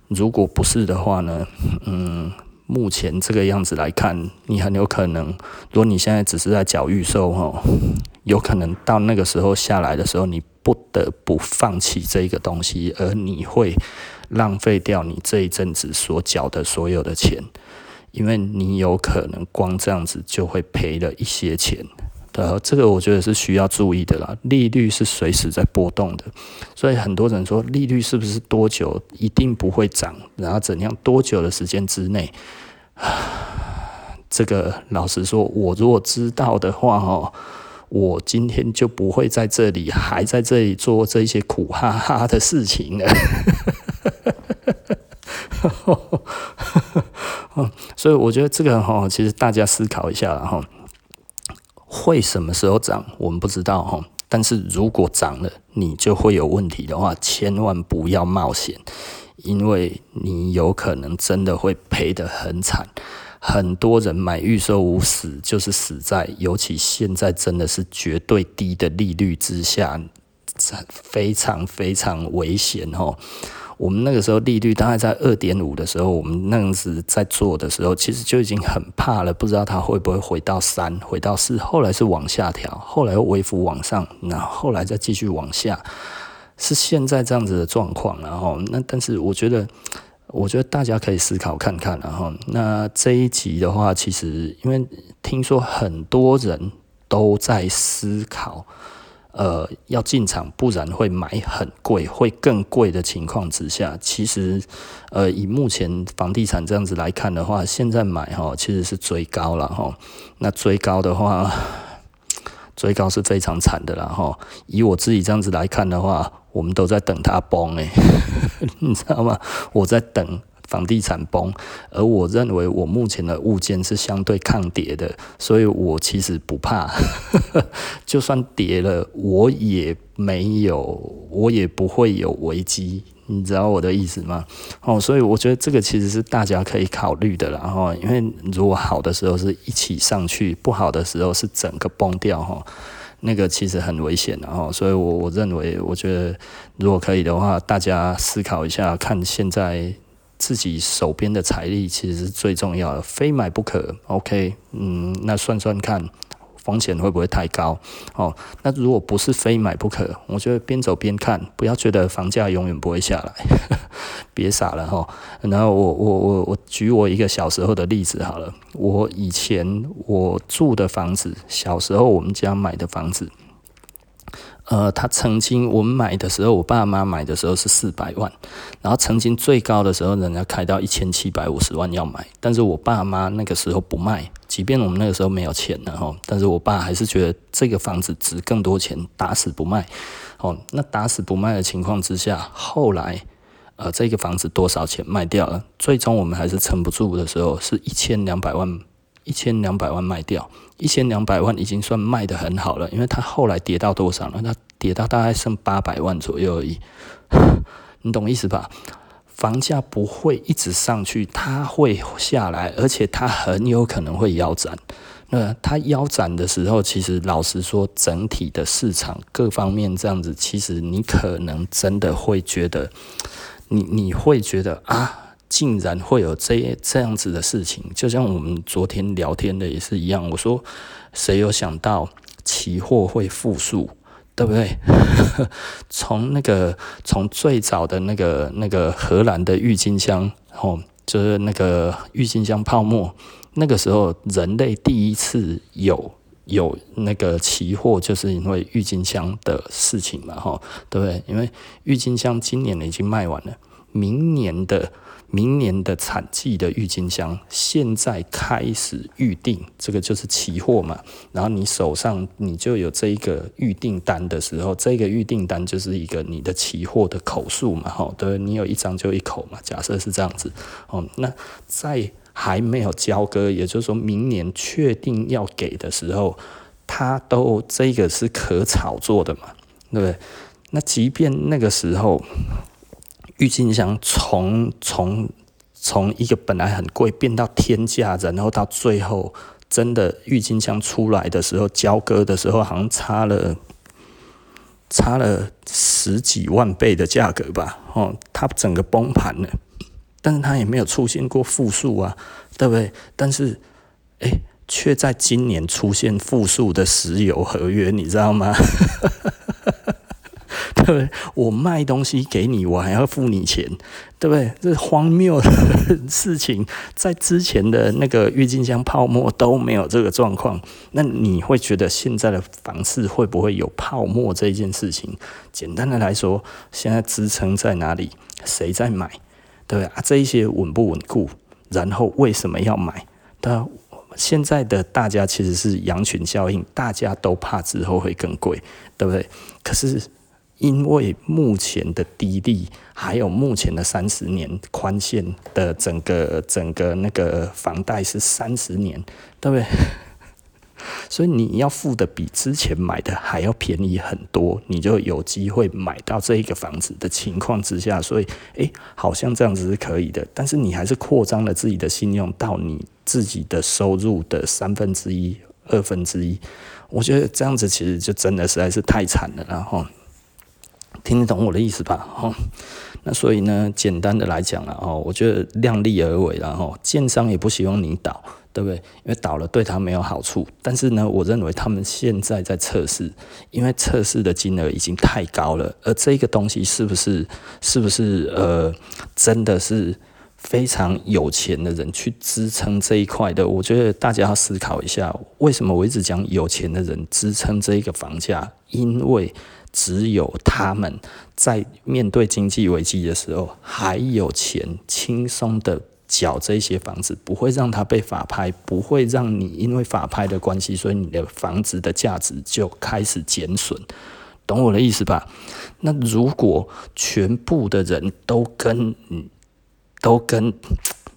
如果不是的话呢？嗯。目前这个样子来看，你很有可能，如果你现在只是在缴预售哈，有可能到那个时候下来的时候，你不得不放弃这个东西，而你会浪费掉你这一阵子所缴的所有的钱，因为你有可能光这样子就会赔了一些钱。呃，这个我觉得是需要注意的啦。利率是随时在波动的，所以很多人说利率是不是多久一定不会涨，然后怎样多久的时间之内，[sighs] 这个老实说，我如果知道的话，哦，我今天就不会在这里还在这里做这些苦哈哈的事情了。[laughs] [laughs] 所以我觉得这个哈，其实大家思考一下了哈。会什么时候涨，我们不知道哈。但是如果涨了，你就会有问题的话，千万不要冒险，因为你有可能真的会赔得很惨。很多人买预售屋死，就是死在，尤其现在真的是绝对低的利率之下，非常非常危险哦。我们那个时候利率大概在二点五的时候，我们那样子在做的时候，其实就已经很怕了，不知道它会不会回到三，回到四，后来是往下调，后来微幅往上，然后后来再继续往下，是现在这样子的状况。然后那但是我觉得，我觉得大家可以思考看看。然后那这一集的话，其实因为听说很多人都在思考。呃，要进场，不然会买很贵，会更贵的情况之下，其实，呃，以目前房地产这样子来看的话，现在买哈，其实是追高了哈。那追高的话，[laughs] 追高是非常惨的了哈。以我自己这样子来看的话，我们都在等它崩诶，[laughs] 你知道吗？我在等。房地产崩，而我认为我目前的物件是相对抗跌的，所以我其实不怕，[laughs] 就算跌了，我也没有，我也不会有危机，你知道我的意思吗？哦，所以我觉得这个其实是大家可以考虑的啦，然后因为如果好的时候是一起上去，不好的时候是整个崩掉哈，那个其实很危险的哈，所以我我认为，我觉得如果可以的话，大家思考一下，看现在。自己手边的财力其实是最重要的，非买不可。OK，嗯，那算算看，风险会不会太高？哦，那如果不是非买不可，我觉得边走边看，不要觉得房价永远不会下来，[laughs] 别傻了哈。然后我我我我举我一个小时候的例子好了，我以前我住的房子，小时候我们家买的房子。呃，他曾经我们买的时候，我爸妈买的时候是四百万，然后曾经最高的时候，人家开到一千七百五十万要买，但是我爸妈那个时候不卖，即便我们那个时候没有钱了哈，但是我爸还是觉得这个房子值更多钱，打死不卖。哦，那打死不卖的情况之下，后来呃，这个房子多少钱卖掉了？最终我们还是撑不住的时候，是一千两百万。一千两百万卖掉，一千两百万已经算卖得很好了，因为它后来跌到多少了？它跌到大概剩八百万左右而已，[laughs] 你懂意思吧？房价不会一直上去，它会下来，而且它很有可能会腰斩。那它腰斩的时候，其实老实说，整体的市场各方面这样子，其实你可能真的会觉得，你你会觉得啊。竟然会有这这样子的事情，就像我们昨天聊天的也是一样。我说，谁有想到期货会复数，对不对？[laughs] 从那个从最早的那个那个荷兰的郁金香，哦，就是那个郁金香泡沫，那个时候人类第一次有有那个期货，就是因为郁金香的事情嘛，哈，对不对？因为郁金香今年已经卖完了。明年的明年的产季的郁金香，现在开始预定，这个就是期货嘛。然后你手上你就有这一个预订单的时候，这个预订单就是一个你的期货的口数嘛，哈，对，你有一张就一口嘛。假设是这样子，哦，那在还没有交割，也就是说明年确定要给的时候，它都这个是可炒作的嘛，对不对？那即便那个时候。郁金香从从从一个本来很贵变到天价，然后到最后真的郁金香出来的时候，交割的时候好像差了差了十几万倍的价格吧？哦，它整个崩盘了，但是它也没有出现过负数啊，对不对？但是哎，却在今年出现负数的石油合约，你知道吗？[laughs] 对？[laughs] 我卖东西给你，我还要付你钱，对不对？这荒谬的事情，在之前的那个郁金香泡沫都没有这个状况。那你会觉得现在的房市会不会有泡沫这一件事情？简单的来说，现在支撑在哪里？谁在买？对不对啊？这一些稳不稳固？然后为什么要买？那现在的大家其实是羊群效应，大家都怕之后会更贵，对不对？可是。因为目前的低利，还有目前的三十年宽限的整个整个那个房贷是三十年，对不对？[laughs] 所以你要付的比之前买的还要便宜很多，你就有机会买到这一个房子的情况之下，所以诶，好像这样子是可以的。但是你还是扩张了自己的信用到你自己的收入的三分之一、二分之一，我觉得这样子其实就真的实在是太惨了，然后。听得懂我的意思吧？哦，那所以呢，简单的来讲了哦，我觉得量力而为，然后建商也不希望你倒，对不对？因为倒了对他没有好处。但是呢，我认为他们现在在测试，因为测试的金额已经太高了，而这个东西是不是是不是呃，真的是非常有钱的人去支撑这一块的？我觉得大家要思考一下，为什么我一直讲有钱的人支撑这一个房价？因为只有他们在面对经济危机的时候还有钱轻松的缴这些房子，不会让它被法拍，不会让你因为法拍的关系，所以你的房子的价值就开始减损，懂我的意思吧？那如果全部的人都跟嗯都跟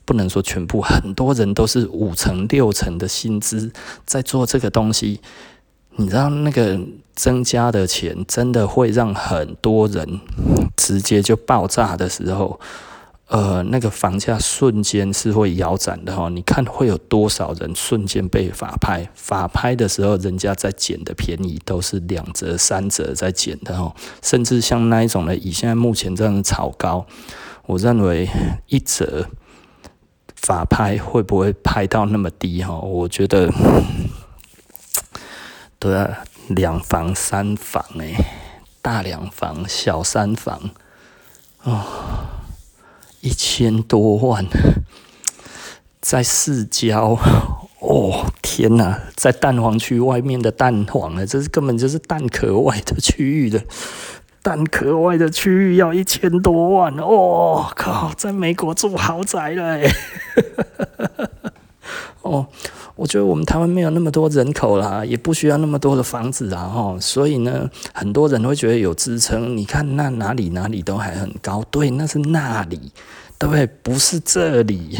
不能说全部，很多人都是五成六成的薪资在做这个东西。你知道那个增加的钱真的会让很多人直接就爆炸的时候，呃，那个房价瞬间是会腰斩的哈。你看会有多少人瞬间被法拍？法拍的时候，人家在捡的便宜都是两折、三折在捡的哈。甚至像那一种的，以现在目前这样的炒高，我认为一折法拍会不会拍到那么低哈？我觉得。对啊，两房三房哎，大两房小三房，哦，一千多万，在市郊，哦天哪，在蛋黄区外面的蛋黄呢，这是根本就是蛋壳外的区域的，蛋壳外的区域要一千多万，哦靠，在美国住豪宅了哎，[laughs] 哦。我觉得我们台湾没有那么多人口啦，也不需要那么多的房子啊，哈，所以呢，很多人会觉得有支撑。你看那哪里哪里都还很高，对，那是那里，对不？是这里。[laughs]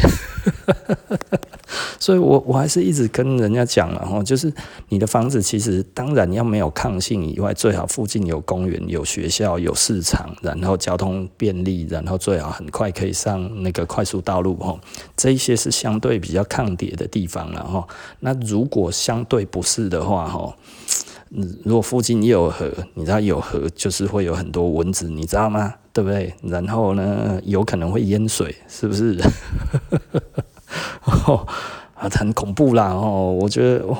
所以我，我还是一直跟人家讲了哈，就是你的房子其实当然要没有抗性以外，最好附近有公园、有学校、有市场，然后交通便利，然后最好很快可以上那个快速道路哈。这一些是相对比较抗跌的地方了哈。那如果相对不是的话哈，如果附近也有河，你知道有河就是会有很多蚊子，你知道吗？对不对？然后呢，有可能会淹水，是不是？[laughs] 啊，很恐怖啦！哦，我觉得哇，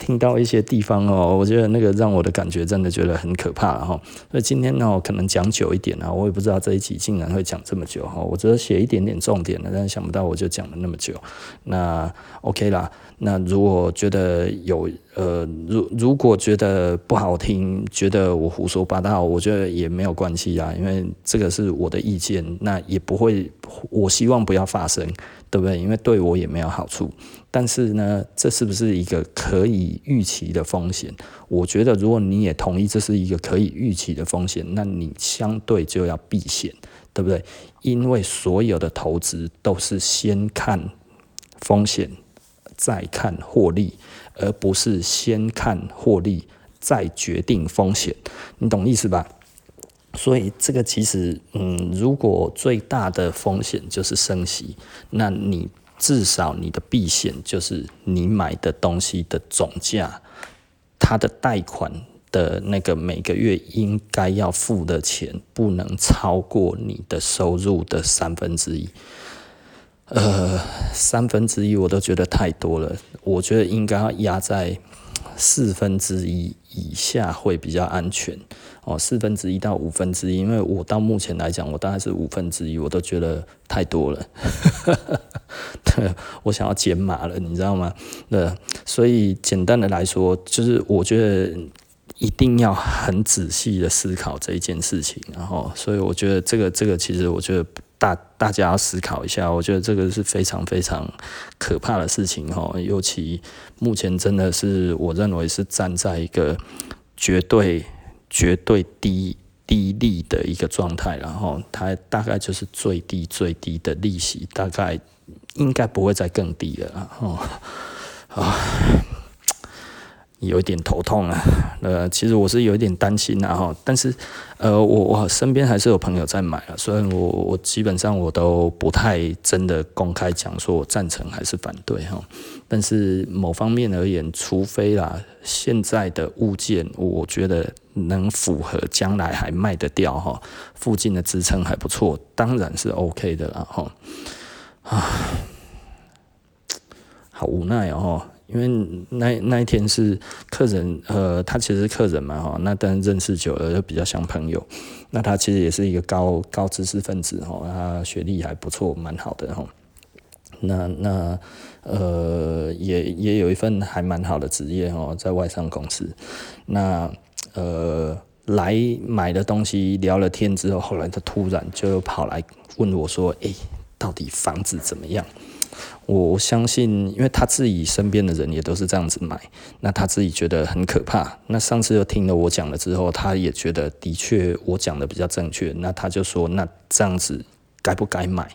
听到一些地方哦，我觉得那个让我的感觉真的觉得很可怕哈。所以今天呢，我可能讲久一点啊，我也不知道这一集竟然会讲这么久哈。我只是写一点点重点了，但是想不到我就讲了那么久。那 OK 啦，那如果觉得有呃，如如果觉得不好听，觉得我胡说八道，我觉得也没有关系啊，因为这个是我的意见，那也不会，我希望不要发生。对不对？因为对我也没有好处。但是呢，这是不是一个可以预期的风险？我觉得，如果你也同意这是一个可以预期的风险，那你相对就要避险，对不对？因为所有的投资都是先看风险，再看获利，而不是先看获利再决定风险。你懂意思吧？所以这个其实，嗯，如果最大的风险就是升息，那你至少你的避险就是你买的东西的总价，它的贷款的那个每个月应该要付的钱不能超过你的收入的三分之一。呃，三分之一我都觉得太多了，我觉得应该要压在四分之一以下会比较安全。哦，四分之一到五分之一，因为我到目前来讲，我大概是五分之一，我都觉得太多了。[laughs] 对，我想要减码了，你知道吗？对，所以简单的来说，就是我觉得一定要很仔细的思考这一件事情。然后，所以我觉得这个这个其实我觉得大大家要思考一下，我觉得这个是非常非常可怕的事情哈。尤其目前真的是我认为是站在一个绝对。绝对低低利的一个状态，然后它大概就是最低最低的利息，大概应该不会再更低了，然后啊，有一点头痛啊，[laughs] 呃，其实我是有一点担心啊，但是呃，我我身边还是有朋友在买啊，所以我我基本上我都不太真的公开讲说我赞成还是反对哈，但是某方面而言，除非啦，现在的物件，我觉得。能符合将来还卖得掉哈，附近的支撑还不错，当然是 OK 的了哈。啊，好无奈哦，因为那那一天是客人，呃，他其实是客人嘛哈，那当然认识久了就比较像朋友。那他其实也是一个高高知识分子哈，他学历还不错，蛮好的哈。那那呃，也也有一份还蛮好的职业哦，在外商公司。那呃，来买的东西聊了天之后，后来他突然就跑来问我说：“诶，到底房子怎么样？”我相信，因为他自己身边的人也都是这样子买，那他自己觉得很可怕。那上次又听了我讲了之后，他也觉得的确我讲的比较正确。那他就说：“那这样子该不该买？”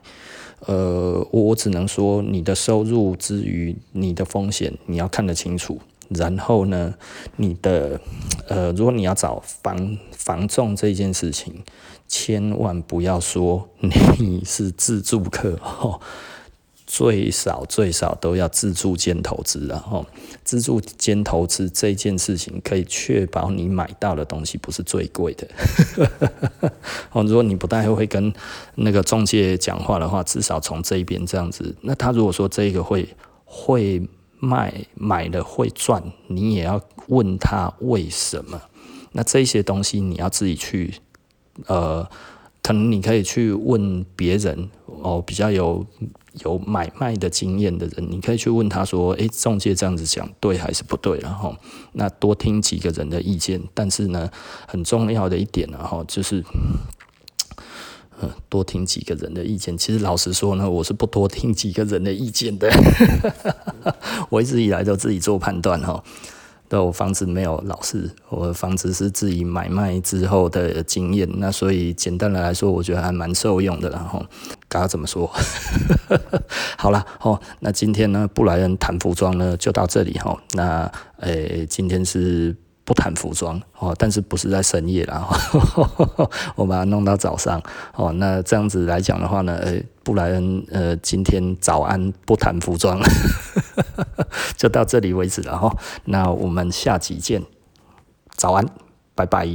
呃，我我只能说，你的收入之余你的风险，你要看得清楚。然后呢，你的呃，如果你要找房房仲这件事情，千万不要说你是自住客哦，最少最少都要自助兼投资，然后自助兼投资这件事情可以确保你买到的东西不是最贵的。[laughs] 哦，如果你不太会跟那个中介讲话的话，至少从这边这样子。那他如果说这个会会。卖买了会赚，你也要问他为什么？那这些东西你要自己去，呃，可能你可以去问别人哦，比较有有买卖的经验的人，你可以去问他说，诶，中介这样子讲对还是不对？然后那多听几个人的意见，但是呢，很重要的一点，然后就是。多听几个人的意见。其实老实说呢，我是不多听几个人的意见的。[laughs] 我一直以来都自己做判断哈。对，我房子没有老师，我的房子是自己买卖之后的经验。那所以简单的来说，我觉得还蛮受用的。然后，该怎么说？[laughs] 好了，哦，那今天呢，布莱恩谈服装呢就到这里哈。那诶、今天是。不谈服装哦，但是不是在深夜啦，[laughs] 我把它弄到早上哦。那这样子来讲的话呢，呃，布莱恩呃，今天早安不谈服装，[laughs] 就到这里为止了哈。那我们下集见。早安，拜拜。